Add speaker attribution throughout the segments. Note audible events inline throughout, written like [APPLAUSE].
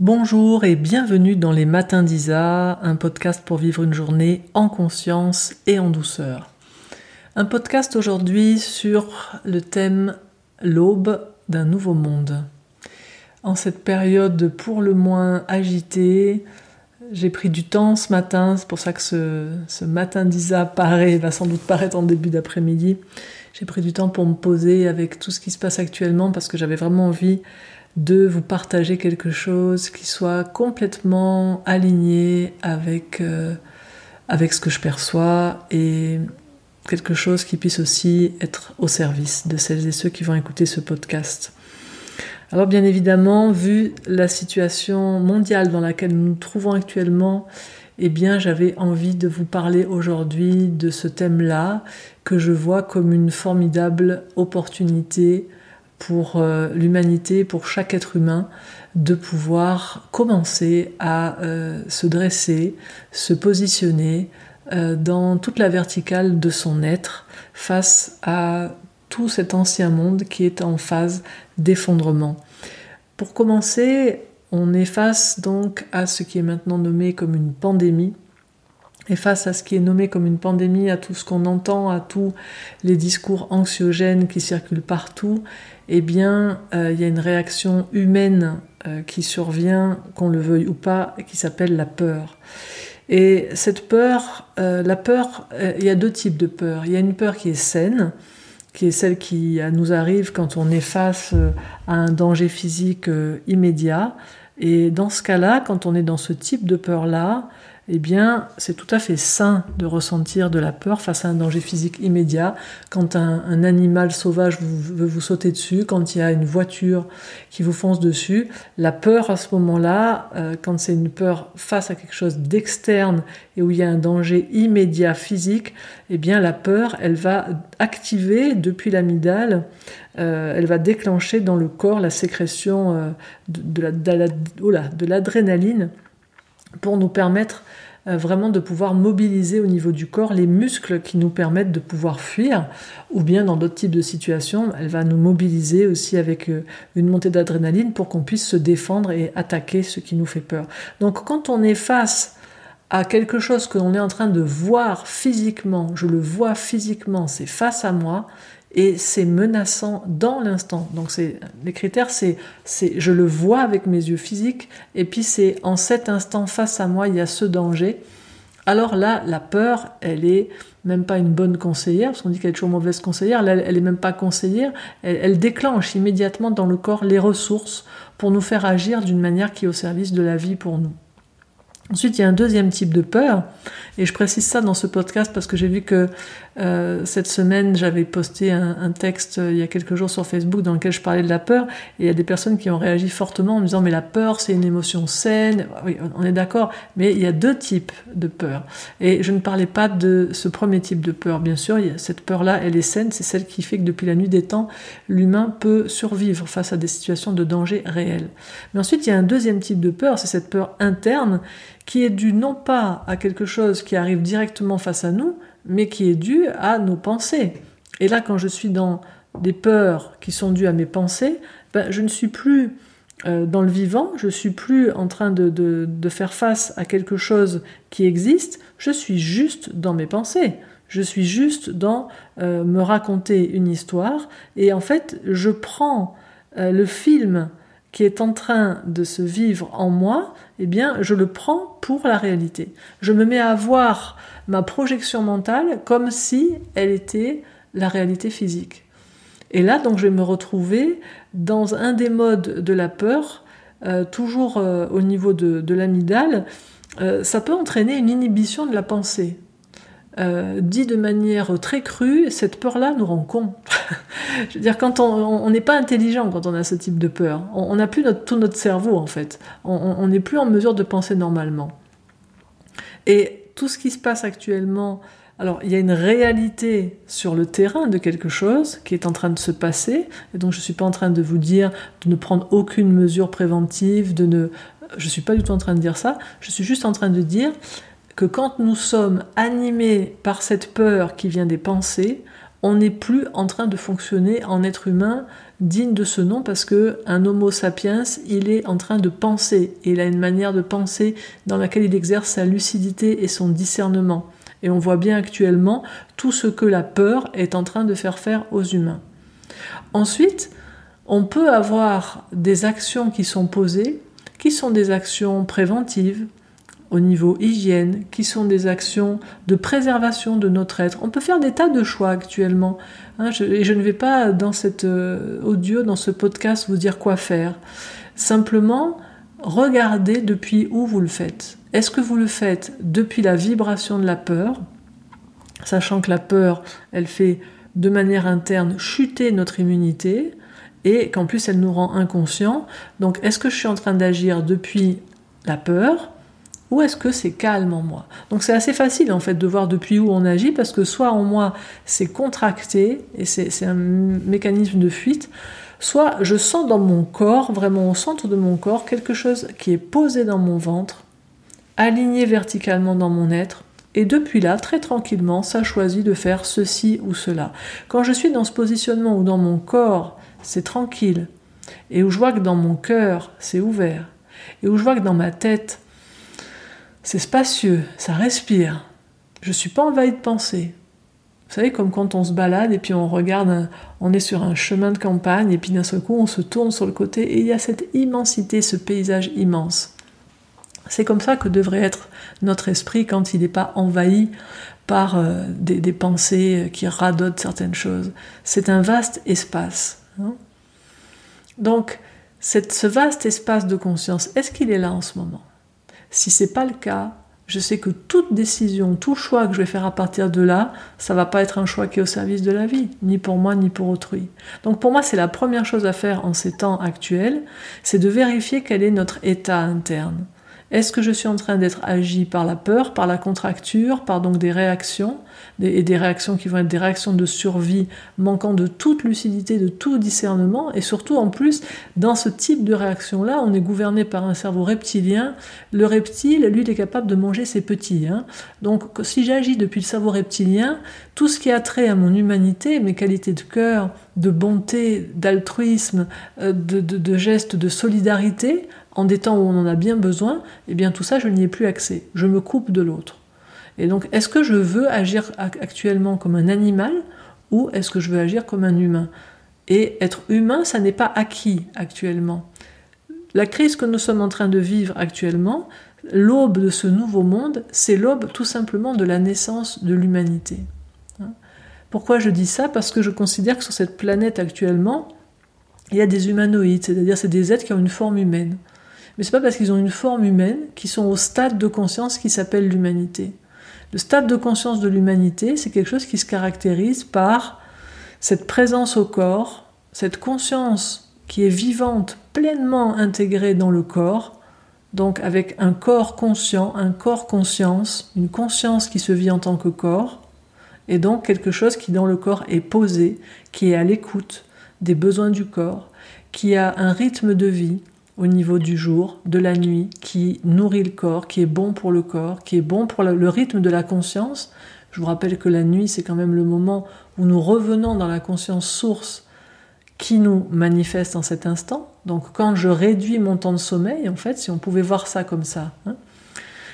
Speaker 1: Bonjour et bienvenue dans les Matins d'Isa, un podcast pour vivre une journée en conscience et en douceur. Un podcast aujourd'hui sur le thème L'aube d'un nouveau monde. En cette période pour le moins agitée, j'ai pris du temps ce matin, c'est pour ça que ce, matin d'Isa paraît, va sans doute paraître en début d'après-midi. J'ai pris du temps pour me poser avec tout ce qui se passe actuellement parce que j'avais vraiment envie de vous partager quelque chose qui soit complètement aligné avec, euh, avec ce que je perçois et quelque chose qui puisse aussi être au service de celles et ceux qui vont écouter ce podcast. Alors bien évidemment, vu la situation mondiale dans laquelle nous nous trouvons actuellement, eh j'avais envie de vous parler aujourd'hui de ce thème-là que je vois comme une formidable opportunité pour euh, l'humanité, pour chaque être humain, de pouvoir commencer à euh, se dresser, se positionner euh, dans toute la verticale de son être face à tout cet ancien monde qui est en phase d'effondrement. Pour commencer, on est face donc à ce qui est maintenant nommé comme une pandémie, et face à ce qui est nommé comme une pandémie, à tout ce qu'on entend, à tous les discours anxiogènes qui circulent partout, eh bien, euh, il y a une réaction humaine euh, qui survient, qu'on le veuille ou pas, qui s'appelle la peur. Et cette peur, euh, la peur, il y a deux types de peur. Il y a une peur qui est saine, qui est celle qui nous arrive quand on est face à un danger physique immédiat. Et dans ce cas-là, quand on est dans ce type de peur-là, eh bien, c'est tout à fait sain de ressentir de la peur face à un danger physique immédiat. Quand un, animal sauvage veut vous sauter dessus, quand il y a une voiture qui vous fonce dessus, la peur à ce moment-là, euh, quand c'est une peur face à quelque chose d'externe et où il y a un danger immédiat physique, eh bien, la peur, elle va activer depuis l'amygdale, euh, elle va déclencher dans le corps la sécrétion euh, de l'adrénaline pour nous permettre euh, vraiment de pouvoir mobiliser au niveau du corps les muscles qui nous permettent de pouvoir fuir, ou bien dans d'autres types de situations, elle va nous mobiliser aussi avec euh, une montée d'adrénaline pour qu'on puisse se défendre et attaquer ce qui nous fait peur. Donc quand on est face à quelque chose que l'on est en train de voir physiquement, je le vois physiquement, c'est face à moi, et c'est menaçant dans l'instant. Donc c'est les critères, c'est c'est je le vois avec mes yeux physiques et puis c'est en cet instant face à moi il y a ce danger. Alors là, la peur, elle est même pas une bonne conseillère, parce qu'on dit qu'elle est toujours mauvaise conseillère, là, elle est même pas conseillère, elle, elle, déclenche immédiatement dans le corps les ressources pour nous faire agir d'une manière qui est au service de la vie pour nous. Ensuite, il y a un deuxième type de peur, et je précise ça dans ce podcast parce que j'ai vu que euh, cette semaine, j'avais posté un, texte euh, il y a quelques jours sur Facebook dans lequel je parlais de la peur, et il y a des personnes qui ont réagi fortement en me disant mais la peur c'est une émotion saine, oui, on est d'accord, mais il y a deux types de peur. Et je ne parlais pas de ce premier type de peur, bien sûr, cette peur-là, elle est saine, c'est celle qui fait que depuis la nuit des temps, l'humain peut survivre face à des situations de danger réel. Mais ensuite, il y a un deuxième type de peur, c'est cette peur interne qui est due non pas à quelque chose qui arrive directement face à nous, mais qui est due à nos pensées. Et là, quand je suis dans des peurs qui sont dues à mes pensées, ben, je ne suis plus euh, dans le vivant, je suis plus en train de, de, faire face à quelque chose qui existe, je suis juste dans mes pensées. Je suis juste dans euh, me raconter une histoire et en fait, je prends euh, le film qui est en train de se vivre en moi, eh bien, je le prends pour la réalité. Je me mets à voir ma projection mentale comme si elle était la réalité physique. Et là, donc, je vais me retrouver dans un des modes de la peur, euh, toujours euh, au niveau de, de. Euh, ça peut entraîner une inhibition de la pensée. Euh, dit de manière très crue, cette peur-là nous rend cons. [LAUGHS] Je veux dire, quand on n'est pas intelligent quand on a ce type de peur, on n'a plus tout notre cerveau en fait. On n'est plus en mesure de penser normalement. Et tout ce qui se passe actuellement, alors il y a une réalité sur le terrain de quelque chose qui est en train de se passer, et donc je ne suis pas en train de vous dire de ne prendre aucune mesure préventive, de ne, je suis pas du tout en train de dire ça. Je suis juste en train de dire que quand nous sommes animés par cette peur qui vient des pensées, on n'est plus en train de fonctionner en être humain digne de ce nom parce que un Homo sapiens, il est en train de penser et il a une manière de penser dans laquelle il exerce sa lucidité et son discernement. Et on voit bien actuellement tout ce que la peur est en train de faire faire aux humains. Ensuite, on peut avoir des actions qui sont posées, qui sont des actions préventives, au niveau hygiène, qui sont des actions de préservation de notre être. On peut faire des tas de choix actuellement. Hein, et je ne vais pas dans cet euh, audio, dans ce podcast, vous dire quoi faire. Simplement, regardez depuis où vous le faites. Est-ce que vous le faites depuis la vibration de la peur, sachant que la peur, elle fait de manière interne chuter notre immunité et qu'en plus elle nous rend inconscients. Donc est-ce que je suis en train d'agir depuis la peur ou est-ce que c'est calme en moi? Donc c'est assez facile en fait de voir depuis où on agit parce que soit en moi c'est contracté et c'est un mécanisme de fuite, soit je sens dans mon corps, vraiment au centre de mon corps, quelque chose qui est posé dans mon ventre, aligné verticalement dans mon être, et depuis là, très tranquillement, ça choisit de faire ceci ou cela. Quand je suis dans ce positionnement où dans mon corps c'est tranquille, et où je vois que dans mon cœur c'est ouvert, et où je vois que dans ma tête c'est spacieux, ça respire. Je suis pas envahi de pensées. Vous savez, comme quand on se balade et puis on regarde, on est sur un chemin de campagne et puis d'un seul coup on se tourne sur le côté et il y a cette immensité, ce paysage immense. C'est comme ça que devrait être notre esprit quand il n'est pas envahi par euh, des, pensées qui radotent certaines choses. C'est un vaste espace. Hein. Donc, ce vaste espace de conscience, est-ce qu'il est là en ce moment? Si c'est pas le cas, je sais que toute décision, tout choix que je vais faire à partir de là, ça va pas être un choix qui est au service de la vie, ni pour moi ni pour autrui. Donc pour moi, c'est la première chose à faire en ces temps actuels, c'est de vérifier quel est notre état interne. Est-ce que je suis en train d'être agi par la peur, par la contracture, par donc des réactions, et des réactions qui vont être des réactions de survie, manquant de toute lucidité, de tout discernement, et surtout en plus, dans ce type de réaction-là, on est gouverné par un cerveau reptilien. Le reptile, lui, il est capable de manger ses petits. Hein. Donc si j'agis depuis le cerveau reptilien, tout ce qui a trait à mon humanité, mes qualités de cœur, de bonté, d'altruisme, euh, de, de gestes de solidarité, en des temps où on en a bien besoin, eh bien tout ça, je n'y ai plus accès. Je me coupe de l'autre. Et donc, est-ce que je veux agir actuellement comme un animal ou est-ce que je veux agir comme un humain? Et être humain, ça n'est pas acquis actuellement. La crise que nous sommes en train de vivre actuellement, l'aube de ce nouveau monde, c'est l'aube tout simplement de la naissance de l'humanité. Hein? Pourquoi je dis ça? Parce que je considère que sur cette planète actuellement, il y a des humanoïdes, c'est-à-dire c'est des êtres qui ont une forme humaine. Mais c'est pas parce qu'ils ont une forme humaine qu'ils sont au stade de conscience qui s'appelle l'humanité. Le stade de conscience de l'humanité, c'est quelque chose qui se caractérise par cette présence au corps, cette conscience qui est vivante, pleinement intégrée dans le corps, donc avec un corps conscient, un corps conscience, une conscience qui se vit en tant que corps, et donc quelque chose qui dans le corps est posé, qui est à l'écoute des besoins du corps, qui a un rythme de vie, au niveau du jour, de la nuit, qui nourrit le corps, qui est bon pour le corps, qui est bon pour le rythme de la conscience. Je vous rappelle que la nuit, c'est quand même le moment où nous revenons dans la conscience source qui nous manifeste en cet instant. Donc quand je réduis mon temps de sommeil, en fait, si on pouvait voir ça comme ça, hein,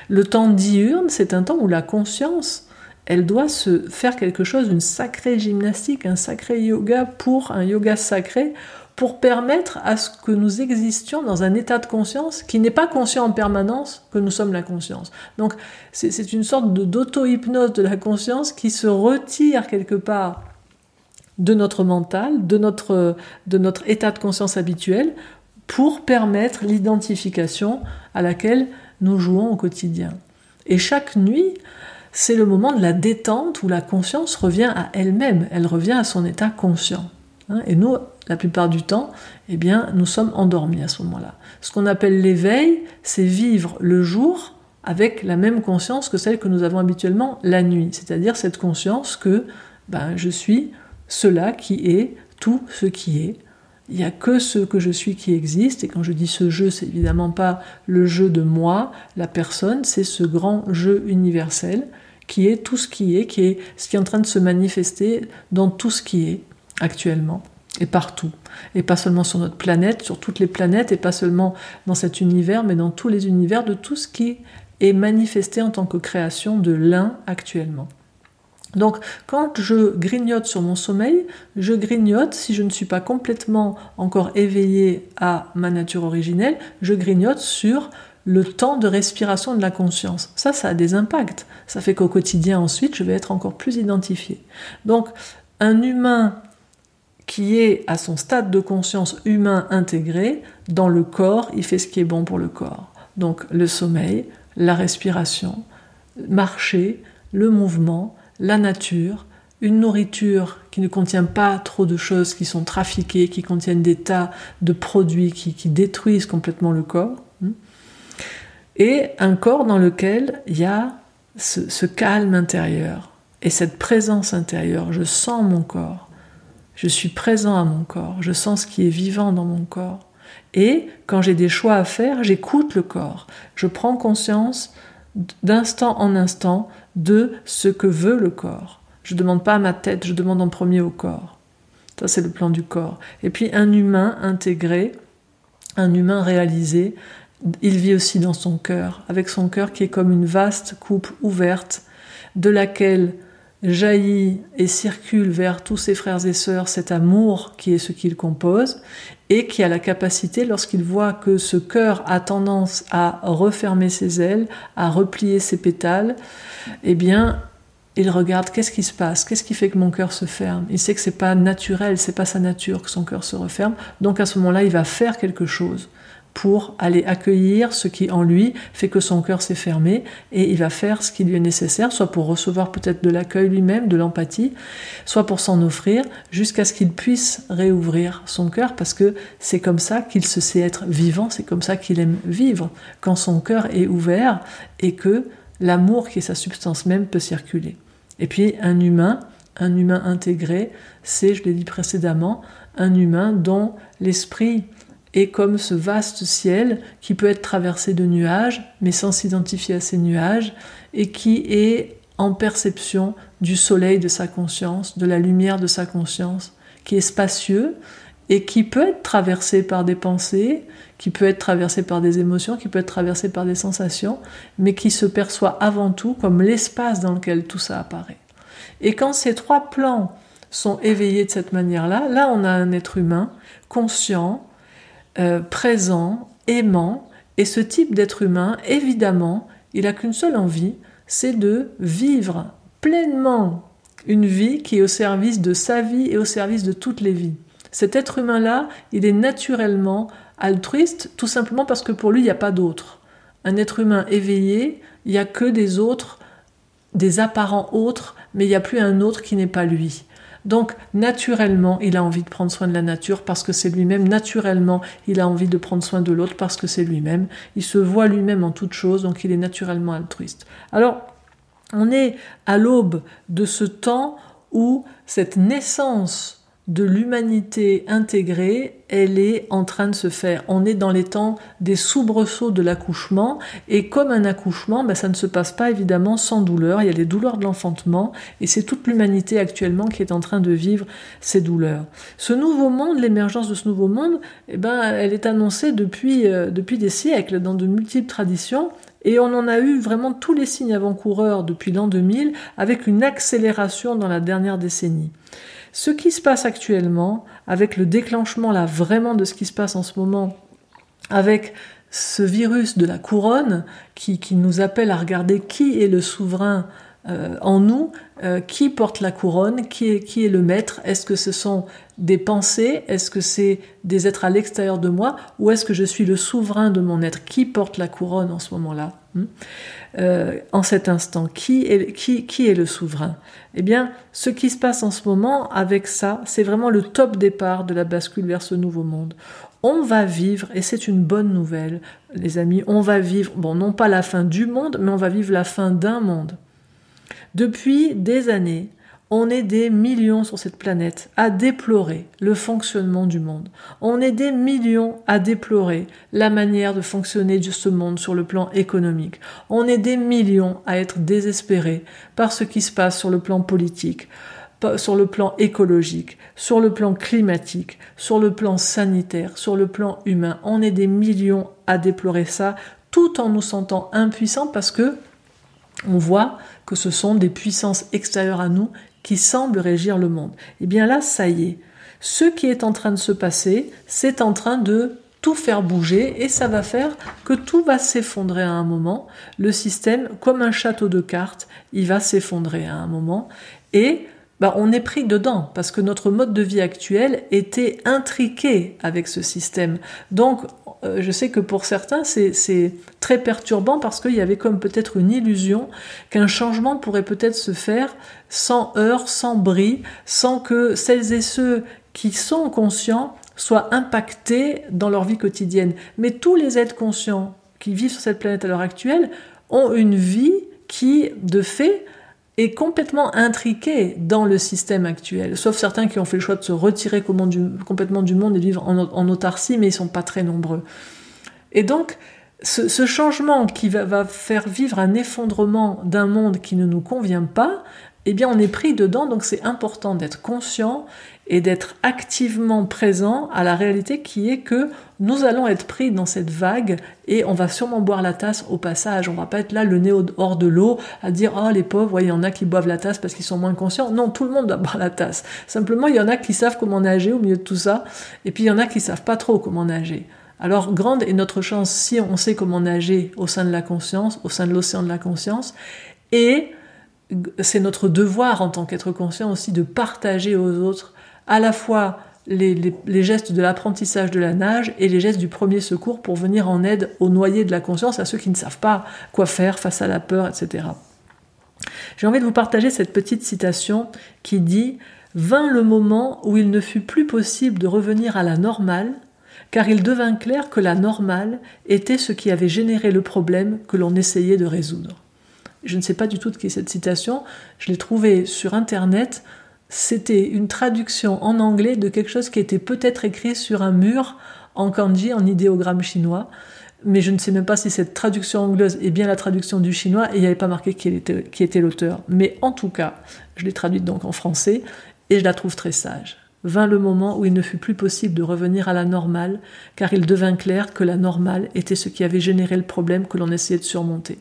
Speaker 1: le temps diurne, c'est un temps où la conscience, elle doit se faire quelque chose, une sacrée gymnastique, un sacré yoga pour un yoga sacré pour permettre à ce que nous existions dans un état de conscience qui n'est pas conscient en permanence que nous sommes la conscience. Donc c'est une sorte d'auto-hypnose de la conscience qui se retire quelque part de notre mental, de notre, de notre état de conscience habituel, pour permettre l'identification à laquelle nous jouons au quotidien. Et chaque nuit, c'est le moment de la détente où la conscience revient à elle-même, elle revient à son état conscient. Hein, et nous, la plupart du temps, eh bien, nous sommes endormis à ce moment-là. Ce qu'on appelle l'éveil, c'est vivre le jour avec la même conscience que celle que nous avons habituellement la nuit, c'est-à-dire cette conscience que ben, je suis cela qui est tout ce qui est. Il n'y a que ce que je suis qui existe, et quand je dis ce jeu, c'est évidemment pas le jeu de moi, la personne, c'est ce grand jeu universel qui est tout ce qui est, qui est ce qui est en train de se manifester dans tout ce qui est actuellement. Et partout. Et pas seulement sur notre planète, sur toutes les planètes, et pas seulement dans cet univers, mais dans tous les univers de tout ce qui est manifesté en tant que création de l'un actuellement. Donc quand je grignote sur mon sommeil, je grignote, si je ne suis pas complètement encore éveillé à ma nature originelle, je grignote sur le temps de respiration de la conscience. Ça, ça a des impacts. Ça fait qu'au quotidien, ensuite, je vais être encore plus identifié. Donc, un humain qui est à son stade de conscience humain intégré, dans le corps, il fait ce qui est bon pour le corps. Donc, le sommeil, la respiration, marcher, le mouvement, la nature, une nourriture qui ne contient pas trop de choses qui sont trafiquées, qui contiennent des tas de produits qui, détruisent complètement le corps, hmm, et un corps dans lequel il y a ce calme intérieur et cette présence intérieure. Je sens mon corps, je suis présent à mon corps, je sens ce qui est vivant dans mon corps. Et quand j'ai des choix à faire, j'écoute le corps, je prends conscience d'instant en instant de ce que veut le corps. Je ne demande pas à ma tête, je demande en premier au corps. Ça, c'est le plan du corps. Et puis un humain intégré, un humain réalisé, il vit aussi dans son cœur, avec son cœur qui est comme une vaste coupe ouverte, de laquelle jaillit et circule vers tous ses frères et sœurs cet amour qui est ce qu'il compose, et qui a la capacité, lorsqu'il voit que ce cœur a tendance à refermer ses ailes, à replier ses pétales, eh bien, il regarde qu'est-ce qui se passe, qu'est-ce qui fait que mon cœur se ferme? Il sait que c'est pas naturel, c'est pas sa nature que son cœur se referme. Donc à ce moment-là, il va faire quelque chose pour aller accueillir ce qui en lui fait que son cœur s'est fermé et il va faire ce qui lui est nécessaire, soit pour recevoir peut-être de l'accueil lui-même, de l'empathie, soit pour s'en offrir jusqu'à ce qu'il puisse réouvrir son cœur parce que c'est comme ça qu'il se sait être vivant, c'est comme ça qu'il aime vivre quand son cœur est ouvert et que l'amour qui est sa substance même peut circuler. Et puis un humain, un humain intégré, c'est, je l'ai dit précédemment, un humain dont l'esprit et comme ce vaste ciel qui peut être traversé de nuages, mais sans s'identifier à ces nuages, et qui est en perception du soleil de sa conscience, de la lumière de sa conscience, qui est spacieux et qui peut être traversé par des pensées, qui peut être traversé par des émotions, qui peut être traversé par des sensations, mais qui se perçoit avant tout comme l'espace dans lequel tout ça apparaît. Et quand ces trois plans sont éveillés de cette manière-là, là on a un être humain conscient, euh, présent, aimant, et ce type d'être humain, évidemment, il n'a qu'une seule envie, c'est de vivre pleinement une vie qui est au service de sa vie et au service de toutes les vies. Cet être humain-là, il est naturellement altruiste, tout simplement parce que pour lui, il n'y a pas d'autre. Un être humain éveillé, il n'y a que des autres, des apparents autres, mais il n'y a plus un autre qui n'est pas lui. Donc naturellement, il a envie de prendre soin de la nature parce que c'est lui-même. Naturellement, il a envie de prendre soin de l'autre parce que c'est lui-même. Il se voit lui-même en toute chose, donc il est naturellement altruiste. Alors, on est à l'aube de ce temps où cette naissance de l'humanité intégrée, elle est en train de se faire. On est dans les temps des soubresauts de l'accouchement, et comme un accouchement, ben, ça ne se passe pas évidemment sans douleur. Il y a les douleurs de l'enfantement, et c'est toute l'humanité actuellement qui est en train de vivre ces douleurs. Ce nouveau monde, l'émergence de ce nouveau monde, eh ben, elle est annoncée depuis, euh, depuis des siècles, dans de multiples traditions, et on en a eu vraiment tous les signes avant-coureurs depuis l'an 2000, avec une accélération dans la dernière décennie. Ce qui se passe actuellement, avec le déclenchement là vraiment de ce qui se passe en ce moment, avec ce virus de la couronne qui, nous appelle à regarder qui est le souverain euh, en nous, euh, qui porte la couronne, qui est, qui le maître, est-ce que ce sont des pensées, est-ce que c'est des êtres à l'extérieur de moi, ou est-ce que je suis le souverain de mon être, qui porte la couronne en ce moment-là? Euh, en cet instant qui est, qui est le souverain? Eh bien, ce qui se passe en ce moment avec ça, c'est vraiment le top départ de la bascule vers ce nouveau monde. On va vivre, et c'est une bonne nouvelle, les amis, on va vivre, bon, non pas la fin du monde, mais on va vivre la fin d'un monde. Depuis des années, on est des millions sur cette planète à déplorer le fonctionnement du monde. On est des millions à déplorer la manière de fonctionner de ce monde sur le plan économique. On est des millions à être désespérés par ce qui se passe sur le plan politique, sur le plan écologique, sur le plan climatique, sur le plan sanitaire, sur le plan humain. On est des millions à déplorer ça, tout en nous sentant impuissants parce que on voit que ce sont des puissances extérieures à nous qui semblent régir le monde. Et eh bien là, ça y est. Ce qui est en train de se passer, c'est en train de tout faire bouger et ça va faire que tout va s'effondrer à un moment. Le système, comme un château de cartes, il va s'effondrer à un moment et bah, on est pris dedans parce que notre mode de vie actuel était intriqué avec ce système. Donc, euh, je sais que pour certains, c'est très perturbant parce qu'il y avait comme peut-être une illusion qu'un changement pourrait peut-être se faire sans heurts, sans bris, sans que celles et ceux qui sont conscients soient impactés dans leur vie quotidienne. Mais tous les êtres conscients qui vivent sur cette planète à l'heure actuelle ont une vie qui, de fait, est complètement intriquée dans le système actuel, sauf certains qui ont fait le choix de se retirer complètement du monde et vivre en, autarcie, mais ils sont pas très nombreux. Et donc, ce, changement qui va, faire vivre un effondrement d'un monde qui ne nous convient pas, eh bien on est pris dedans, donc c'est important d'être conscient et d'être activement présent à la réalité qui est que nous allons être pris dans cette vague et on va sûrement boire la tasse au passage. On va pas être là le nez hors de l'eau à dire oh les pauvres, il y en a qui boivent la tasse parce qu'ils sont moins conscients. Non, tout le monde doit [LAUGHS] boire la tasse. Simplement, il y en a qui savent comment nager au milieu de tout ça et puis il y en a qui savent pas trop comment nager. Alors grande est notre chance si on sait comment nager au sein de la conscience, au sein de l'océan de la conscience et c'est notre devoir en tant qu'être conscient aussi de partager aux autres à la fois les, gestes de l'apprentissage de la nage et les gestes du premier secours pour venir en aide aux noyés de la conscience, à ceux qui ne savent pas quoi faire face à la peur, etc. J'ai envie de vous partager cette petite citation qui dit Vint le moment où il ne fut plus possible de revenir à la normale, car il devint clair que la normale était ce qui avait généré le problème que l'on essayait de résoudre. Je ne sais pas du tout de qui est cette citation, je l'ai trouvée sur Internet c'était une traduction en anglais de quelque chose qui était peut-être écrit sur un mur en kanji, en idéogramme chinois. Mais je ne sais même pas si cette traduction anglaise est bien la traduction du chinois et il n'y avait pas marqué qui était, l'auteur. Mais en tout cas, je l'ai traduite donc en français et je la trouve très sage. Vint le moment où il ne fut plus possible de revenir à la normale, car il devint clair que la normale était ce qui avait généré le problème que l'on essayait de surmonter.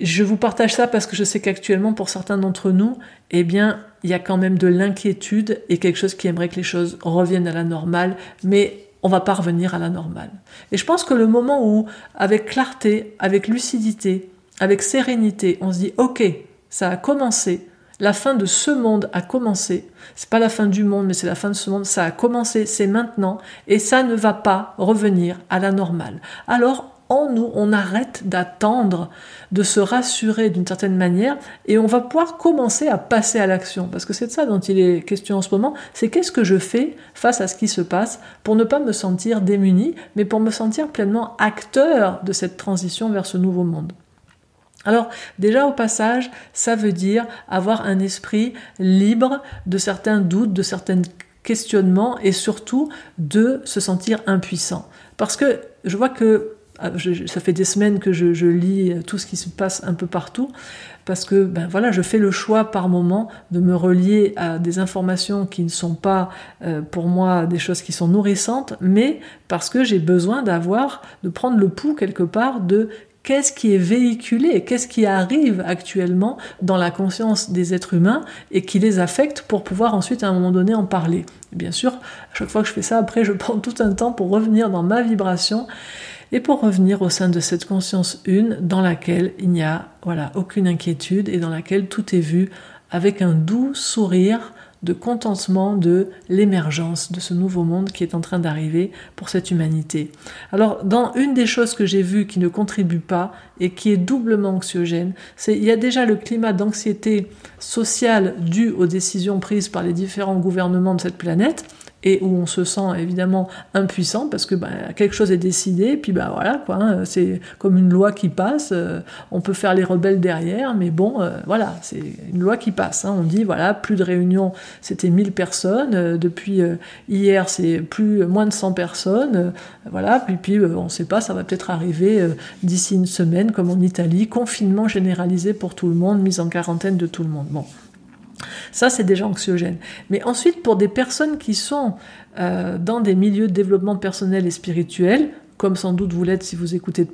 Speaker 1: Je vous partage ça parce que je sais qu'actuellement, pour certains d'entre nous, eh bien, il y a quand même de l'inquiétude et quelque chose qui aimerait que les choses reviennent à la normale, mais on va pas revenir à la normale. Et je pense que le moment où, avec clarté, avec lucidité, avec sérénité, on se dit, ok, ça a commencé, la fin de ce monde a commencé. C'est pas la fin du monde, mais c'est la fin de ce monde. Ça a commencé, c'est maintenant, et ça ne va pas revenir à la normale. Alors, en nous, on arrête d'attendre, de se rassurer d'une certaine manière, et on va pouvoir commencer à passer à l'action. Parce que c'est de ça dont il est question en ce moment, c'est qu'est-ce que je fais face à ce qui se passe pour ne pas me sentir démuni, mais pour me sentir pleinement acteur de cette transition vers ce nouveau monde. Alors déjà au passage, ça veut dire avoir un esprit libre de certains doutes, de certains questionnements et surtout de se sentir impuissant. Parce que je vois que ah, ça fait des semaines que je, lis tout ce qui se passe un peu partout, parce que ben voilà, je fais le choix par moment de me relier à des informations qui ne sont pas euh, pour moi des choses qui sont nourrissantes, mais parce que j'ai besoin d'avoir, de prendre le pouls quelque part de qu'est-ce qui est véhiculé, qu'est-ce qui arrive actuellement dans la conscience des êtres humains et qui les affecte pour pouvoir ensuite à un moment donné en parler. bien sûr, à chaque fois que je fais ça, après je [LAUGHS] prends tout un temps pour revenir dans ma vibration et pour revenir au sein de cette conscience une dans laquelle il n'y a voilà aucune inquiétude et dans laquelle tout est vu avec un doux sourire de contentement de l'émergence de ce nouveau monde qui est en train d'arriver pour cette humanité. Alors, dans une des choses que j'ai vues qui ne contribue pas et qui est doublement anxiogène, c'est il y a déjà le climat d'anxiété sociale dû aux décisions prises par les différents gouvernements de cette planète, et où on se sent évidemment impuissant parce que bah, quelque chose est décidé, puis bah voilà quoi, hein, c'est comme une loi qui passe, euh, on peut faire les rebelles derrière, mais bon, euh, voilà, c'est une loi qui passe. Hein. on dit voilà, plus de réunions, c'était 1000 personnes, euh, depuis hier c'est plus moins de 100 personnes, voilà, puis, puis on ne sait pas, ça va peut-être arriver d'ici une semaine, comme en Italie, confinement généralisé pour tout le monde, mise en quarantaine de tout le monde. Bon. Ça, c'est déjà anxiogène. Mais ensuite, pour des personnes qui sont euh, dans des milieux de développement personnel et spirituel, comme sans doute vous l'êtes si vous écoutez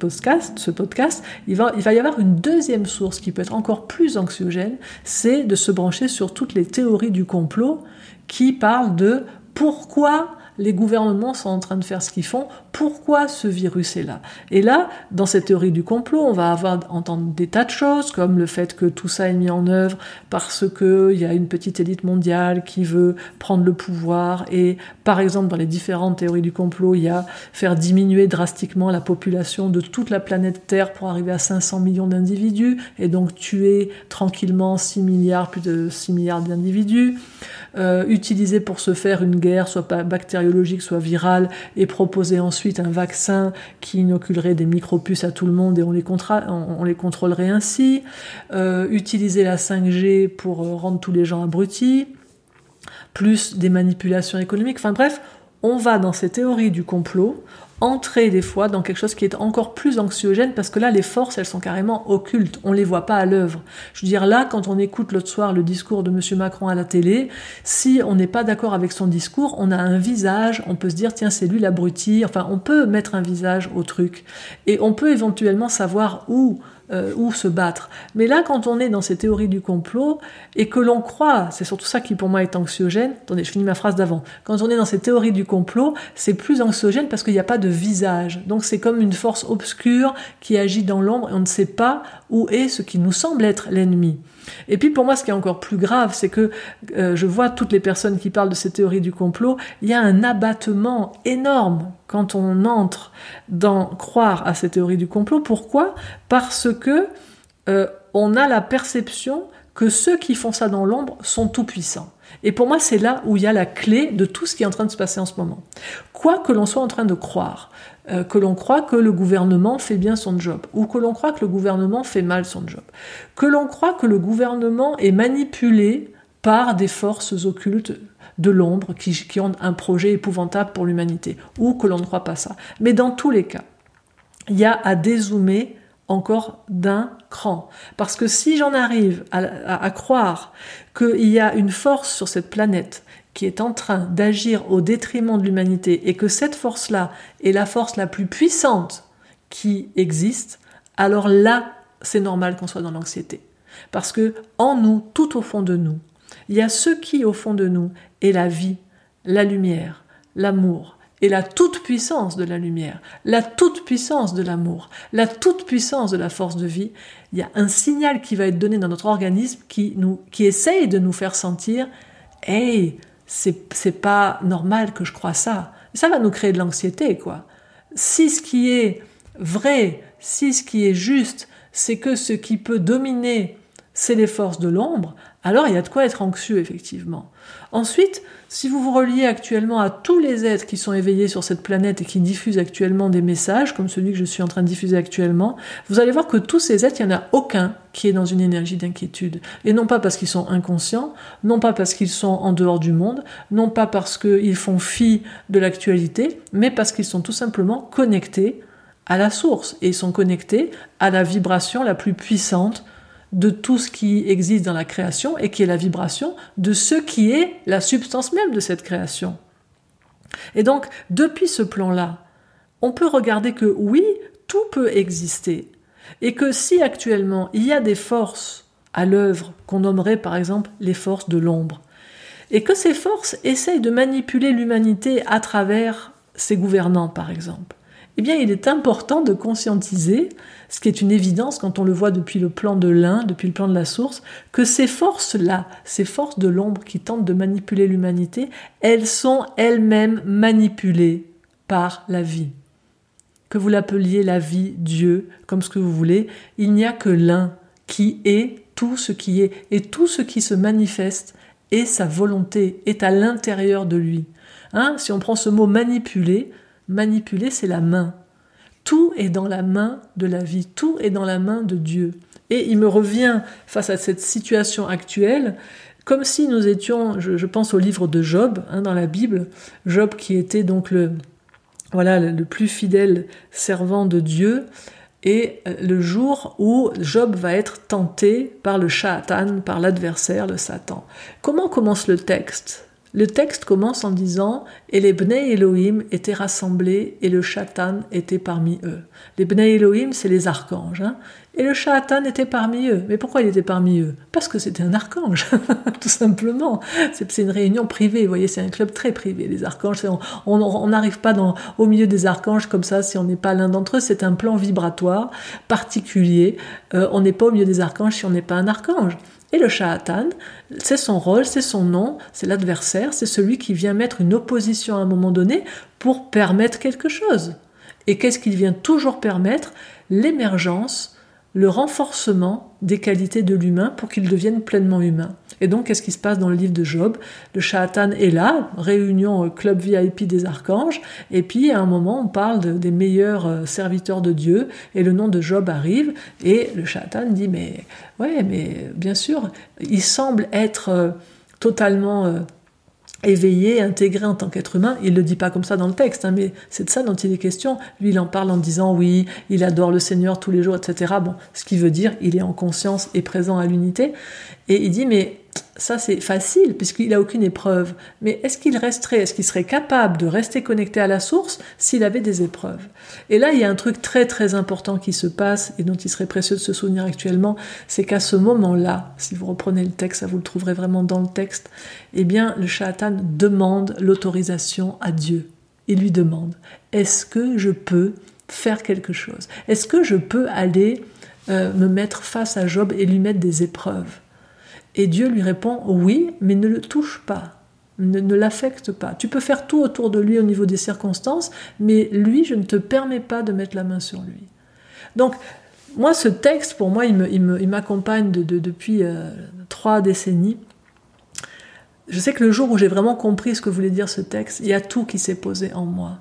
Speaker 1: ce podcast, il va y avoir une deuxième source qui peut être encore plus anxiogène, c'est de se brancher sur toutes les théories du complot qui parlent de pourquoi les gouvernements sont en train de faire ce qu'ils font, pourquoi ce virus est là Et là, dans cette théorie du complot, on va avoir entendre des tas de choses, comme le fait que tout ça est mis en œuvre parce qu'il y a une petite élite mondiale qui veut prendre le pouvoir, et par exemple, dans les différentes théories du complot, il y a faire diminuer drastiquement la population de toute la planète Terre pour arriver à 500 millions d'individus, et donc tuer tranquillement 6 milliards, plus de 6 milliards d'individus, euh, utiliser pour se faire une guerre, soit bactérienne, soit virale, et proposer ensuite un vaccin qui inoculerait des micropuces à tout le monde et on les, on, les contrôlerait ainsi, euh, utiliser la 5G pour euh, rendre tous les gens abrutis, plus des manipulations économiques, enfin bref, on va dans ces théories du complot entrer des fois dans quelque chose qui est encore plus anxiogène parce que là les forces elles sont carrément occultes, on les voit pas à l'œuvre. Je veux dire là quand on écoute l'autre soir le discours de monsieur Macron à la télé, si on n'est pas d'accord avec son discours, on a un visage, on peut se dire tiens c'est lui l'abruti, enfin on peut mettre un visage au truc. Et on peut éventuellement savoir où euh, où se battre. Mais là, quand on est dans ces théories du complot et que l'on croit, c'est surtout ça qui pour moi est anxiogène. Attendez, je finis ma phrase d'avant. Quand on est dans ces théories du complot, c'est plus anxiogène parce qu'il n'y a pas de visage. Donc c'est comme une force obscure qui agit dans l'ombre et on ne sait pas où est ce qui nous semble être l'ennemi. Et puis pour moi, ce qui est encore plus grave, c'est que euh, je vois toutes les personnes qui parlent de ces théories du complot, il y a un abattement énorme quand on entre dans croire à ces théories du complot. Pourquoi? Parce que euh, on a la perception que ceux qui font ça dans l'ombre sont tout puissants. Et pour moi, c'est là où il y a la clé de tout ce qui est en train de se passer en ce moment. Quoi que l'on soit en train de croire, euh, que l'on croit que le gouvernement fait bien son job, ou que l'on croit que le gouvernement fait mal son job, que l'on croit que le gouvernement est manipulé par des forces occultes de l'ombre qui, qui, ont un projet épouvantable pour l'humanité, ou que l'on ne croit pas ça. Mais dans tous les cas, il y a à dézoomer encore d'un cran. Parce que si j'en arrive à, croire qu'il y a une force sur cette planète qui est en train d'agir au détriment de l'humanité et que cette force-là est la force la plus puissante qui existe, alors là, c'est normal qu'on soit dans l'anxiété. Parce que en nous, tout au fond de nous, il y a ce qui, au fond de nous, est la vie, la lumière, l'amour, et la toute-puissance de la lumière, la toute-puissance de l'amour, la toute-puissance de la force de vie, il y a un signal qui va être donné dans notre organisme qui, nous, qui essaye de nous faire sentir Hey, c'est pas normal que je crois ça. Ça va nous créer de l'anxiété, quoi. Si ce qui est vrai, si ce qui est juste, c'est que ce qui peut dominer, c'est les forces de l'ombre, alors il y a de quoi être anxieux, effectivement. Ensuite, si vous vous reliez actuellement à tous les êtres qui sont éveillés sur cette planète et qui diffusent actuellement des messages, comme celui que je suis en train de diffuser actuellement, vous allez voir que tous ces êtres, il n'y en a aucun qui est dans une énergie d'inquiétude. Et non pas parce qu'ils sont inconscients, non pas parce qu'ils sont en dehors du monde, non pas parce qu'ils font fi de l'actualité, mais parce qu'ils sont tout simplement connectés à la source et ils sont connectés à la vibration la plus puissante de tout ce qui existe dans la création et qui est la vibration de ce qui est la substance même de cette création. Et donc, depuis ce plan-là, on peut regarder que oui, tout peut exister. Et que si actuellement il y a des forces à l'œuvre qu'on nommerait par exemple les forces de l'ombre, et que ces forces essayent de manipuler l'humanité à travers ses gouvernants par exemple, eh bien il est important de conscientiser ce qui est une évidence quand on le voit depuis le plan de l'un, depuis le plan de la source, que ces forces-là, ces forces de l'ombre qui tentent de manipuler l'humanité, elles sont elles-mêmes manipulées par la vie. Que vous l'appeliez la vie, Dieu, comme ce que vous voulez, il n'y a que l'un qui est tout ce qui est, et tout ce qui se manifeste est sa volonté, est à l'intérieur de lui. Hein si on prend ce mot manipuler, manipuler c'est la main. Tout est dans la main de la vie, tout est dans la main de Dieu. Et il me revient face à cette situation actuelle, comme si nous étions, je, pense au livre de Job hein, dans la Bible, Job qui était donc le, voilà, le plus fidèle servant de Dieu, et euh, le jour où Job va être tenté par le Shatan, par l'adversaire, le Satan. Comment commence le texte? Le texte commence en disant Et les Bnei Elohim étaient rassemblés et le Shatan était parmi eux. Les Bnei Elohim, c'est les archanges. Hein et le Shatan était parmi eux. Mais pourquoi il était parmi eux? Parce que c'était un archange, [LAUGHS] tout simplement. C'est une réunion privée, vous voyez, c'est un club très privé, les archanges. On n'arrive pas au milieu des archanges comme ça si on n'est pas l'un d'entre eux. C'est un plan vibratoire particulier. Euh, on n'est pas au milieu des archanges si on n'est pas un archange. Et le Shatan, c'est son rôle, c'est son nom, c'est l'adversaire, c'est celui qui vient mettre une opposition à un moment donné pour permettre quelque chose. Et qu'est-ce qu'il vient toujours permettre? L'émergence le renforcement des qualités de l'humain pour qu'il devienne pleinement humain. Et donc, qu'est-ce qui se passe dans le livre de Job? Le Shatan est là, réunion club VIP des archanges, et puis à un moment, on parle des meilleurs euh, serviteurs de Dieu, et le nom de Job arrive, et le Shatan dit, mais ouais, mais bien sûr, il semble être euh, totalement... Éveillé, intégré en tant qu'être humain. Il ne le dit pas comme ça dans le texte, hein, mais c'est de ça dont il est question. Lui, il en parle en disant oui, il adore le Seigneur tous les jours, etc. Bon, ce qui veut dire, il est en conscience et présent à l'unité. Et il dit, mais ça c'est facile puisqu'il n'a aucune épreuve. Mais est-ce qu'il resterait, est-ce qu'il serait capable de rester connecté à la source s'il avait des épreuves? Et là, il y a un truc très très important qui se passe et dont il serait précieux de se souvenir actuellement, c'est qu'à ce moment-là, si vous reprenez le texte, ça vous le trouverez vraiment dans le texte, eh bien le Shatan demande l'autorisation à Dieu. Il lui demande, est-ce que je peux faire quelque chose? Est-ce que je peux aller euh, me mettre face à Job et lui mettre des épreuves? Et Dieu lui répond oui, mais ne le touche pas, ne, l'affecte pas. Tu peux faire tout autour de lui au niveau des circonstances, mais lui, je ne te permets pas de mettre la main sur lui. Donc, moi, ce texte, pour moi, il m'accompagne depuis euh, trois décennies. Je sais que le jour où j'ai vraiment compris ce que voulait dire ce texte, il y a tout qui s'est posé en moi.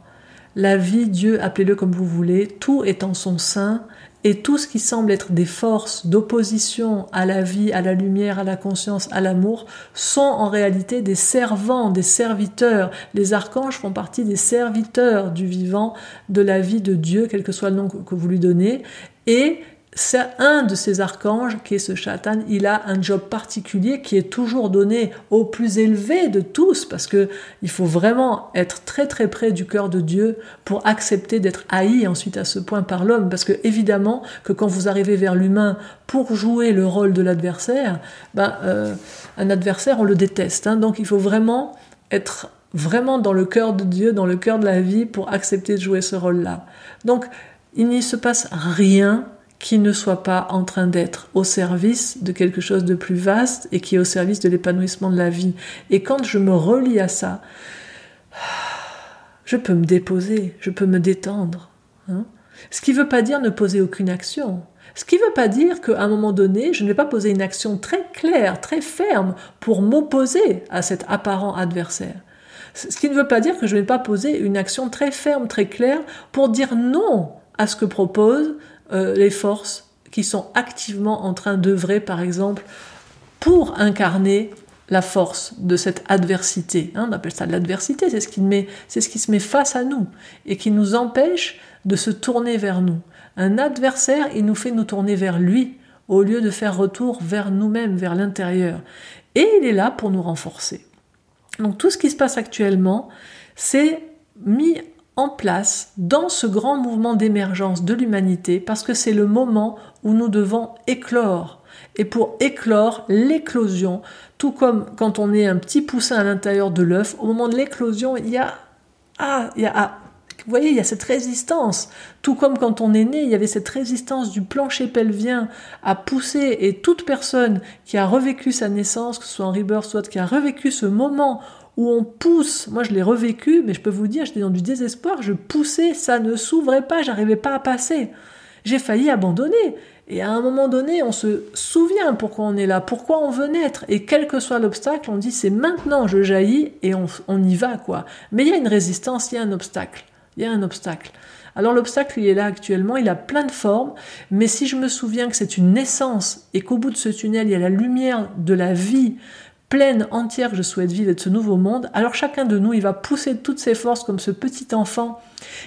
Speaker 1: La vie, Dieu, appelez-le comme vous voulez, tout est en son sein et tout ce qui semble être des forces d'opposition à la vie, à la lumière, à la conscience, à l'amour, sont en réalité des servants, des serviteurs. Les archanges font partie des serviteurs du vivant, de la vie de Dieu, quel que soit le nom que vous lui donnez. Et c'est un de ces archanges qui est ce Shatan, il a un job particulier qui est toujours donné au plus élevé de tous parce que il faut vraiment être très très près du cœur de Dieu pour accepter d'être haï ensuite à ce point par l'homme parce que évidemment que quand vous arrivez vers l'humain pour jouer le rôle de l'adversaire, ben, euh, un adversaire on le déteste hein. donc il faut vraiment être vraiment dans le cœur de Dieu, dans le cœur de la vie pour accepter de jouer ce rôle-là. Donc il n'y se passe rien qui ne soit pas en train d'être au service de quelque chose de plus vaste et qui est au service de l'épanouissement de la vie. Et quand je me relie à ça, je peux me déposer, je peux me détendre. Hein. Ce qui ne veut pas dire ne poser aucune action. Ce qui ne veut pas dire qu'à un moment donné, je ne vais pas poser une action très claire, très ferme pour m'opposer à cet apparent adversaire. Ce qui ne veut pas dire que je ne vais pas poser une action très ferme, très claire pour dire non à ce que propose euh, les forces qui sont activement en train d'œuvrer, par exemple, pour incarner la force de cette adversité. Hein, on appelle ça l'adversité, c'est ce, qui ce qui se met face à nous et qui nous empêche de se tourner vers nous. Un adversaire, il nous fait nous tourner vers lui au lieu de faire retour vers nous-mêmes, vers l'intérieur. Et il est là pour nous renforcer. Donc tout ce qui se passe actuellement, c'est mis en place dans ce grand mouvement d'émergence de l'humanité parce que c'est le moment où nous devons éclore. Et pour éclore, l'éclosion, tout comme quand on est un petit poussin à l'intérieur de l'œuf, au moment de l'éclosion, il y a ah, il y a ah, vous voyez, il y a cette résistance. Tout comme quand on est né, il y avait cette résistance du plancher pelvien à pousser et toute personne qui a revécu sa naissance, que ce soit en rebirth, soit qui a revécu ce moment où on pousse. Moi, je l'ai revécu, mais je peux vous dire, j'étais dans du désespoir, je poussais, ça ne s'ouvrait pas, j'arrivais pas à passer. J'ai failli abandonner. Et à un moment donné, on se souvient pourquoi on est là, pourquoi on veut naître. Et quel que soit l'obstacle, on dit c'est maintenant, je jaillis et on, on y va, quoi. Mais il y a une résistance, il y a un obstacle. Il y a un obstacle. Alors l'obstacle, il est là actuellement, il a plein de formes, mais si je me souviens que c'est une naissance et qu'au bout de ce tunnel, il y a la lumière de la vie pleine, entière je souhaite vivre de ce nouveau monde, alors chacun de nous, il va pousser toutes ses forces comme ce petit enfant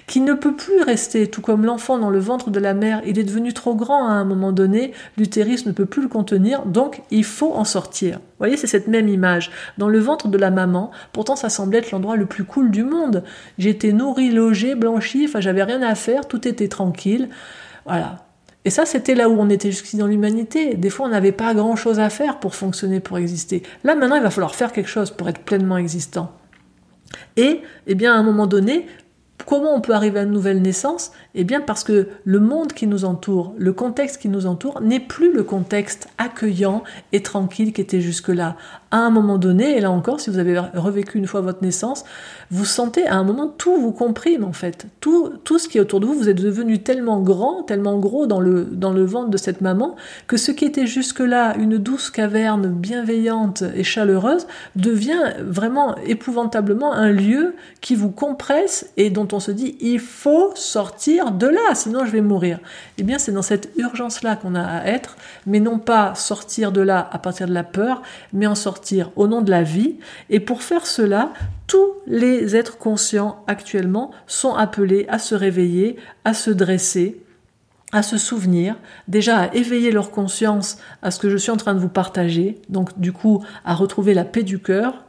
Speaker 1: qui ne peut plus rester, tout comme l'enfant dans le ventre de la mère, il est devenu trop grand à un moment donné, l'utérus ne peut plus le contenir, donc il faut en sortir. Vous voyez, c'est cette même image. Dans le ventre de la maman, pourtant ça semblait être l'endroit le plus cool du monde. J'étais nourrie, logée, blanchie, enfin j'avais rien à faire, tout était tranquille. Voilà. Et ça, c'était là où on était jusqu'ici dans l'humanité. Des fois, on n'avait pas grand-chose à faire pour fonctionner, pour exister. Là, maintenant, il va falloir faire quelque chose pour être pleinement existant. Et, eh bien, à un moment donné, Comment on peut arriver à une nouvelle naissance? Eh bien parce que le monde qui nous entoure, le contexte qui nous entoure, n'est plus le contexte accueillant et tranquille qui était jusque-là. À un moment donné, et là encore, si vous avez revécu une fois votre naissance, vous sentez à un moment tout vous comprime en fait. Tout, tout ce qui est autour de vous, vous êtes devenu tellement grand, tellement gros dans le, dans le ventre de cette maman, que ce qui était jusque-là une douce caverne bienveillante et chaleureuse devient vraiment épouvantablement un lieu qui vous compresse et dont on se dit il faut sortir de là, sinon je vais mourir. Eh bien, c'est dans cette urgence-là qu'on a à être, mais non pas sortir de là à partir de la peur, mais en sortir au nom de la vie. Et pour faire cela, tous les êtres conscients actuellement sont appelés à se réveiller, à se dresser, à se souvenir, déjà à éveiller leur conscience à ce que je suis en train de vous partager, donc du coup à retrouver la paix du cœur,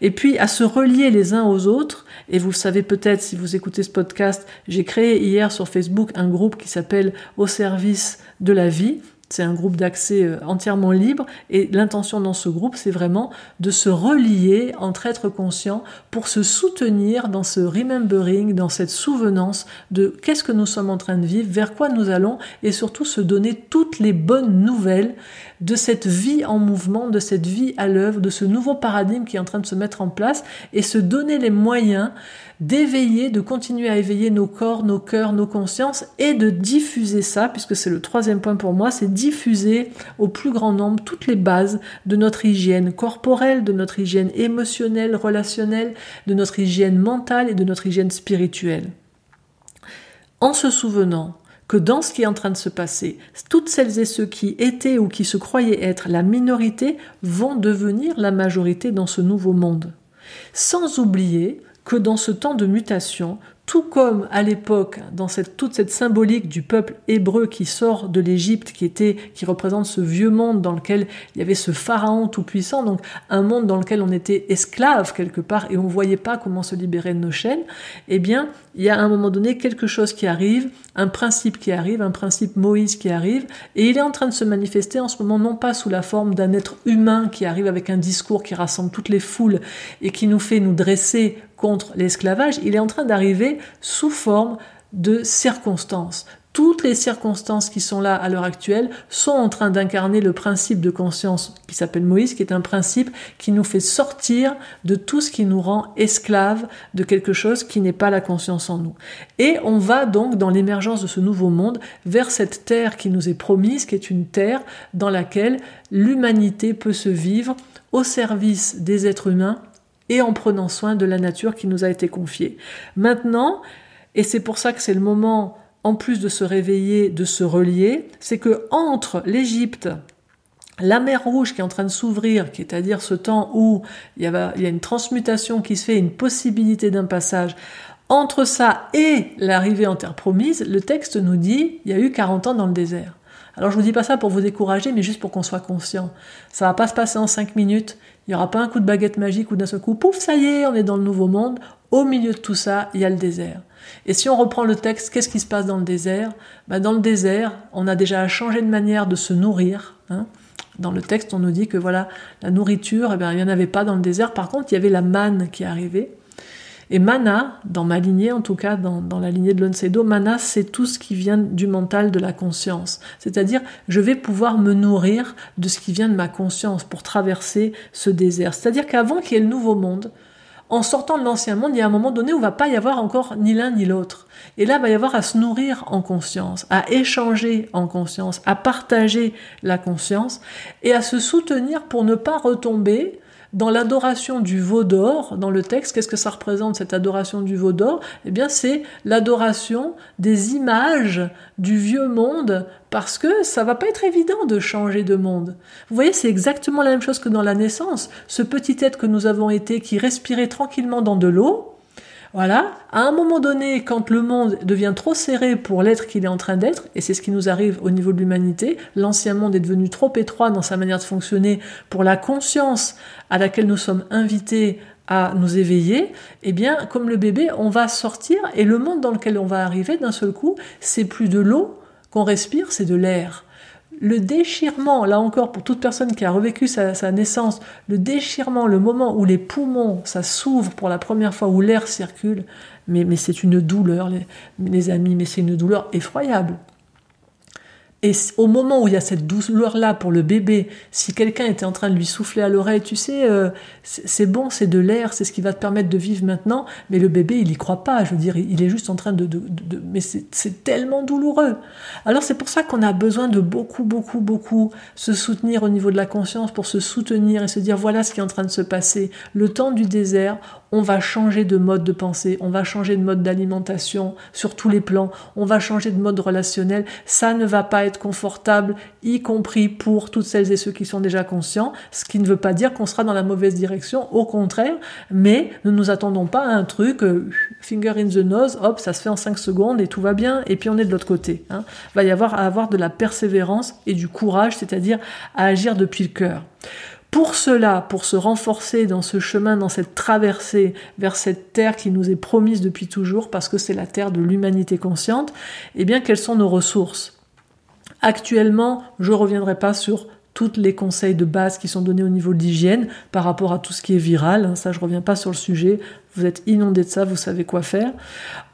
Speaker 1: et puis à se relier les uns aux autres. Et vous le savez peut-être si vous écoutez ce podcast, j'ai créé hier sur Facebook un groupe qui s'appelle Au service de la vie. C'est un groupe d'accès euh, entièrement libre et l'intention dans ce groupe, c'est vraiment de se relier entre êtres conscients pour se soutenir dans ce remembering, dans cette souvenance de qu'est-ce que nous sommes en train de vivre, vers quoi nous allons et surtout se donner toutes les bonnes nouvelles de cette vie en mouvement, de cette vie à l'œuvre, de ce nouveau paradigme qui est en train de se mettre en place et se donner les moyens d'éveiller, de continuer à éveiller nos corps, nos cœurs, nos consciences et de diffuser ça, puisque c'est le troisième point pour moi, c'est diffuser au plus grand nombre toutes les bases de notre hygiène corporelle, de notre hygiène émotionnelle, relationnelle, de notre hygiène mentale et de notre hygiène spirituelle. En se souvenant que dans ce qui est en train de se passer, toutes celles et ceux qui étaient ou qui se croyaient être la minorité vont devenir la majorité dans ce nouveau monde. Sans oublier que dans ce temps de mutation, tout comme à l'époque, dans cette, toute cette symbolique du peuple hébreu qui sort de l'Égypte, qui était, qui représente ce vieux monde dans lequel il y avait ce pharaon tout puissant, donc un monde dans lequel on était esclave quelque part et on voyait pas comment se libérer de nos chaînes, eh bien, il y a à un moment donné quelque chose qui arrive, un principe qui arrive, un principe Moïse qui arrive, et il est en train de se manifester en ce moment non pas sous la forme d'un être humain qui arrive avec un discours qui rassemble toutes les foules et qui nous fait nous dresser contre l'esclavage, il est en train d'arriver sous forme de circonstances. Toutes les circonstances qui sont là à l'heure actuelle sont en train d'incarner le principe de conscience qui s'appelle Moïse, qui est un principe qui nous fait sortir de tout ce qui nous rend esclaves de quelque chose qui n'est pas la conscience en nous. Et on va donc dans l'émergence de ce nouveau monde vers cette terre qui nous est promise, qui est une terre dans laquelle l'humanité peut se vivre au service des êtres humains et en prenant soin de la nature qui nous a été confiée. Maintenant, et c'est pour ça que c'est le moment, en plus de se réveiller, de se relier, c'est que entre l'Égypte, la mer Rouge qui est en train de s'ouvrir, qui est à dire ce temps où il y, a, il y a une transmutation qui se fait, une possibilité d'un passage, entre ça et l'arrivée en terre promise, le texte nous dit il y a eu 40 ans dans le désert. Alors je vous dis pas ça pour vous décourager, mais juste pour qu'on soit conscient. Ça va pas se passer en 5 minutes, il n'y aura pas un coup de baguette magique ou d'un seul coup, pouf, ça y est, on est dans le nouveau monde. Au milieu de tout ça, il y a le désert. Et si on reprend le texte, qu'est-ce qui se passe dans le désert? Ben, Dans le désert, on a déjà changé de manière de se nourrir. Hein. Dans le texte, on nous dit que voilà, la nourriture, eh bien, il n'y en avait pas dans le désert. Par contre, il y avait la manne qui arrivait. Et mana, dans ma lignée, en tout cas dans, la lignée de l'Onsedo, mana, c'est tout ce qui vient du mental, de la conscience. C'est-à-dire, je vais pouvoir me nourrir de ce qui vient de ma conscience pour traverser ce désert. C'est-à-dire qu'avant qu'il y ait le nouveau monde, en sortant de l'ancien monde, il y a un moment donné où il va pas y avoir encore ni l'un ni l'autre. Et là, il va y avoir à se nourrir en conscience, à échanger en conscience, à partager la conscience et à se soutenir pour ne pas retomber dans l'adoration du veau d'or, dans le texte, qu'est-ce que ça représente cette adoration du veau d'or? Eh bien, c'est l'adoration des images du vieux monde, parce que ça va pas être évident de changer de monde. Vous voyez, c'est exactement la même chose que dans la naissance. Ce petit être que nous avons été, qui respirait tranquillement dans de l'eau, voilà, à un moment donné, quand le monde devient trop serré pour l'être qu'il est en train d'être, et c'est ce qui nous arrive au niveau de l'humanité, l'ancien monde est devenu trop étroit dans sa manière de fonctionner pour la conscience à laquelle nous sommes invités à nous éveiller, eh bien, comme le bébé, on va sortir et le monde dans lequel on va arriver d'un seul coup, c'est plus de l'eau qu'on respire, c'est de l'air le déchirement, là encore pour toute personne qui a revécu sa, naissance, le déchirement, le moment où les poumons, ça s'ouvre pour la première fois, où l'air circule, mais, mais c'est une douleur, les amis, mais c'est une douleur effroyable. Et au moment où il y a cette douleur-là pour le bébé, si quelqu'un était en train de lui souffler à l'oreille, tu sais, euh, c'est bon, c'est de l'air, c'est ce qui va te permettre de vivre maintenant, mais le bébé, il y croit pas. Je veux dire, il est juste en train de... mais c'est tellement douloureux. Alors c'est pour ça qu'on a besoin de beaucoup, beaucoup, beaucoup se soutenir au niveau de la conscience pour se soutenir et se dire, voilà ce qui est en train de se passer. Le temps du désert, on va changer de mode de pensée, on va changer de mode d'alimentation sur tous les plans, on va changer de mode relationnel. Ça ne va pas confortable, y compris pour toutes celles et ceux qui sont déjà conscients, ce qui ne veut pas dire qu'on sera dans la mauvaise direction, au contraire, mais ne nous attendons pas à un truc, euh, finger in the nose, hop, ça se fait en 5 secondes et tout va bien, et puis on est de l'autre côté. Hein. Il va y avoir à avoir de la persévérance et du courage, c'est-à-dire à agir depuis le cœur. Pour cela, pour se renforcer dans ce chemin, dans cette traversée vers cette terre qui nous est promise depuis toujours, parce que c'est la terre de l'humanité consciente, eh bien, quelles sont nos ressources? Actuellement, je ne reviendrai pas sur tous les conseils de base qui sont donnés au niveau de l'hygiène par rapport à tout ce qui est viral. Hein, ça, je reviens pas sur le sujet. Vous êtes inondé de ça, vous savez quoi faire.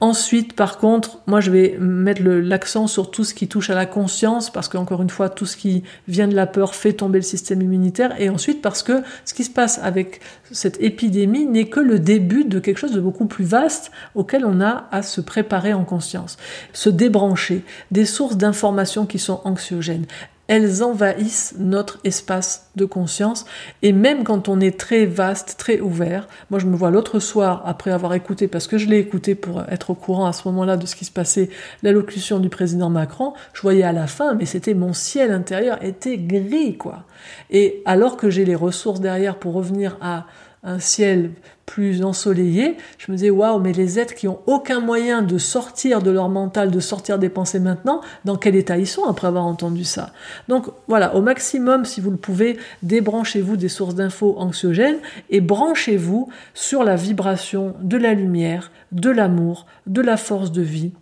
Speaker 1: Ensuite, par contre, moi, je vais mettre l'accent sur tout ce qui touche à la conscience, parce qu'encore une fois, tout ce qui vient de la peur fait tomber le système immunitaire. Et ensuite, parce que ce qui se passe avec cette épidémie n'est que le début de quelque chose de beaucoup plus vaste auquel on a à se préparer en conscience. Se débrancher des sources d'informations qui sont anxiogènes elles envahissent notre espace de conscience. Et même quand on est très vaste, très ouvert, moi je me vois l'autre soir, après avoir écouté, parce que je l'ai écouté pour être au courant à ce moment-là de ce qui se passait, l'allocution du président Macron, je voyais à la fin, mais c'était mon ciel intérieur était gris, quoi. Et alors que j'ai les ressources derrière pour revenir à un ciel plus ensoleillé, je me disais waouh, mais les êtres qui ont aucun moyen de sortir de leur mental, de sortir des pensées maintenant, dans quel état ils sont après avoir entendu ça? Donc voilà, au maximum, si vous le pouvez, débranchez-vous des sources d'infos anxiogènes et branchez-vous sur la vibration de la lumière, de l'amour, de la force de vie.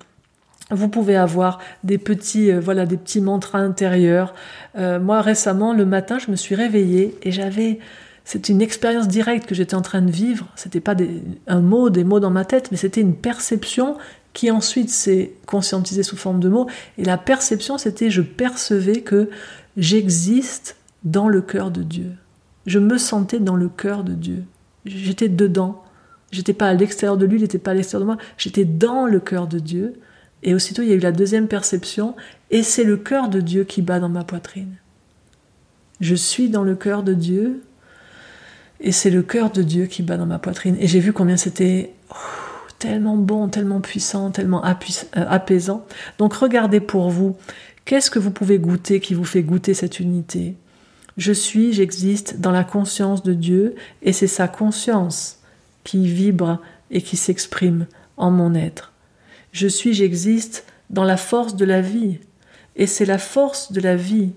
Speaker 1: Vous pouvez avoir des petits, euh, voilà, des petits mantras intérieurs. Euh, moi récemment, le matin, je me suis réveillée et j'avais c'est une expérience directe que j'étais en train de vivre. C'était pas un mot, des mots dans ma tête, mais c'était une perception qui ensuite s'est conscientisée sous forme de mots. Et la perception, c'était je percevais que j'existe dans le cœur de Dieu. Je me sentais dans le cœur de Dieu. J'étais dedans. J'étais pas à l'extérieur de lui, il n'était pas à l'extérieur de moi. J'étais dans le cœur de Dieu. Et aussitôt, il y a eu la deuxième perception, et c'est le cœur de Dieu qui bat dans ma poitrine. Je suis dans le cœur de Dieu, et c'est le cœur de Dieu qui bat dans ma poitrine. Et j'ai vu combien c'était tellement bon, tellement puissant, tellement euh, apaisant. Donc regardez pour vous, qu'est-ce que vous pouvez goûter qui vous fait goûter cette unité? Je suis, j'existe dans la conscience de Dieu, et c'est sa conscience qui vibre et qui s'exprime en mon être. Je suis, j'existe dans la force de la vie, et c'est la force de la vie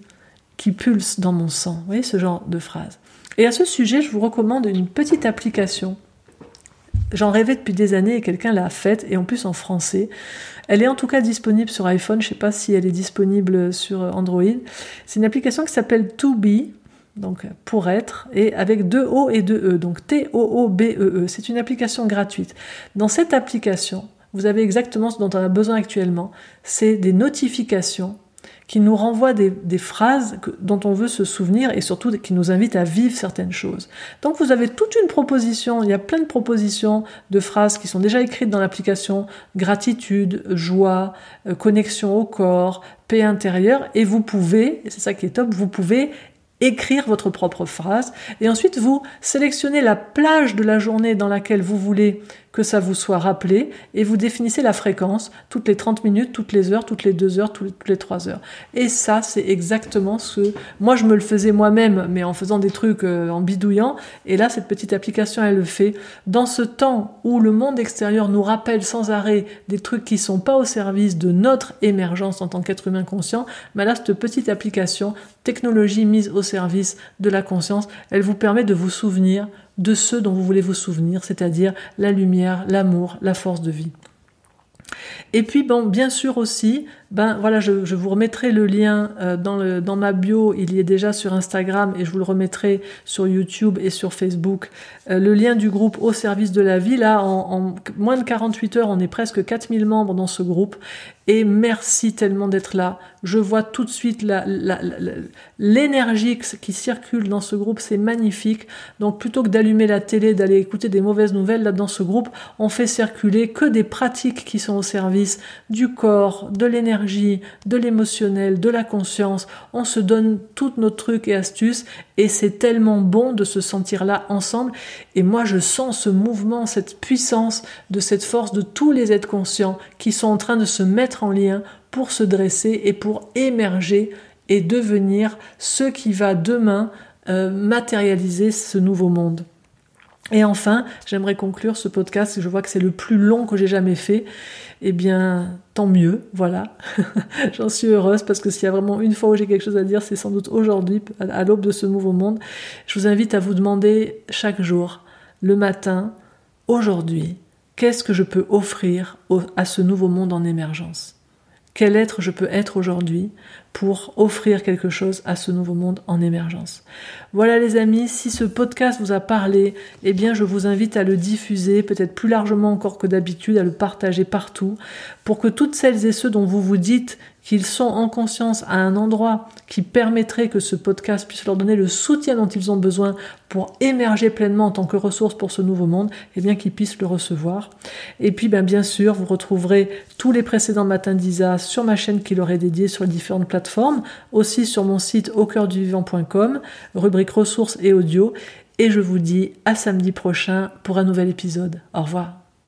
Speaker 1: qui pulse dans mon sang. Vous voyez ce genre de phrase? Et à ce sujet, je vous recommande une petite application. J'en rêvais depuis des années et quelqu'un l'a faite, et en plus en français. Elle est en tout cas disponible sur iPhone, je ne sais pas si elle est disponible sur Android. C'est une application qui s'appelle To Be, donc pour être, et avec deux O et deux E, donc T-O-O-B-E-E. -E. C'est une application gratuite. Dans cette application, vous avez exactement ce dont on a besoin actuellement, c'est des notifications qui nous renvoie des, phrases dont on veut se souvenir et surtout qui nous invitent à vivre certaines choses. Donc vous avez toute une proposition, il y a plein de propositions de phrases qui sont déjà écrites dans l'application gratitude, joie, euh, connexion au corps, paix intérieure et vous pouvez, et c'est ça qui est top, vous pouvez écrire votre propre phrase et ensuite vous sélectionnez la plage de la journée dans laquelle vous voulez que ça vous soit rappelé et vous définissez la fréquence toutes les 30 minutes, toutes les heures, toutes les 2 heures, toutes les 3 heures. Et ça, c'est exactement ce... Moi, je me le faisais moi-même, mais en faisant des trucs euh, en bidouillant. Et là, cette petite application, elle le fait. Dans ce temps où le monde extérieur nous rappelle sans arrêt des trucs qui sont pas au service de notre émergence en tant qu'être humain conscient, mais là, cette petite application, technologie mise au service de la conscience, elle vous permet de vous souvenir de ce dont vous voulez vous souvenir, c'est-à-dire la lumière, l'amour, la force de vie. Et puis, bon, bien sûr aussi, ben voilà, je, vous remettrai le lien euh, dans, le, ma bio, il y est déjà sur Instagram et je vous le remettrai sur YouTube et sur Facebook. Euh, le lien du groupe au service de la vie, là, en, moins de 48 heures, on est presque 4000 membres dans ce groupe et merci tellement d'être là. Je vois tout de suite l'énergie qui circule dans ce groupe, c'est magnifique. Donc plutôt que d'allumer la télé, d'aller écouter des mauvaises nouvelles, là dans ce groupe, on fait circuler que des pratiques qui sont au service du corps, de l'énergie, de l'émotionnel, de la conscience. On se donne toutes nos trucs et astuces et c'est tellement bon de se sentir là ensemble. Et moi, je sens ce mouvement, cette puissance de cette force de tous les êtres conscients qui sont en train de se mettre en lien pour se dresser et pour émerger et devenir ce qui va demain euh, matérialiser ce nouveau monde. Et enfin, j'aimerais conclure ce podcast, je vois que c'est le plus long que j'ai jamais fait. Eh bien, tant mieux, voilà. [LAUGHS] J'en suis heureuse parce que s'il y a vraiment une fois où j'ai quelque chose à dire, c'est sans doute aujourd'hui, à l'aube de ce nouveau monde. Je vous invite à vous demander chaque jour, le matin, aujourd'hui, qu'est-ce que je peux offrir à ce nouveau monde en émergence? Quel être je peux être aujourd'hui pour offrir quelque chose à ce nouveau monde en émergence? Voilà les amis, si ce podcast vous a parlé, eh bien je vous invite à le diffuser, peut-être plus largement encore que d'habitude, à le partager partout, pour que toutes celles et ceux dont vous vous dites qu'ils sont en conscience à un endroit qui permettrait que ce podcast puisse leur donner le soutien dont ils ont besoin pour émerger pleinement en tant que ressource pour ce nouveau monde, et eh bien qu'ils puissent le recevoir. Et puis ben, bien sûr, vous retrouverez tous les précédents matins d'Isa sur ma chaîne qui leur est dédiée sur les différentes plateformes, aussi sur mon site au rubrique ressources et audio. Et je vous dis à samedi prochain pour un nouvel épisode. Au revoir.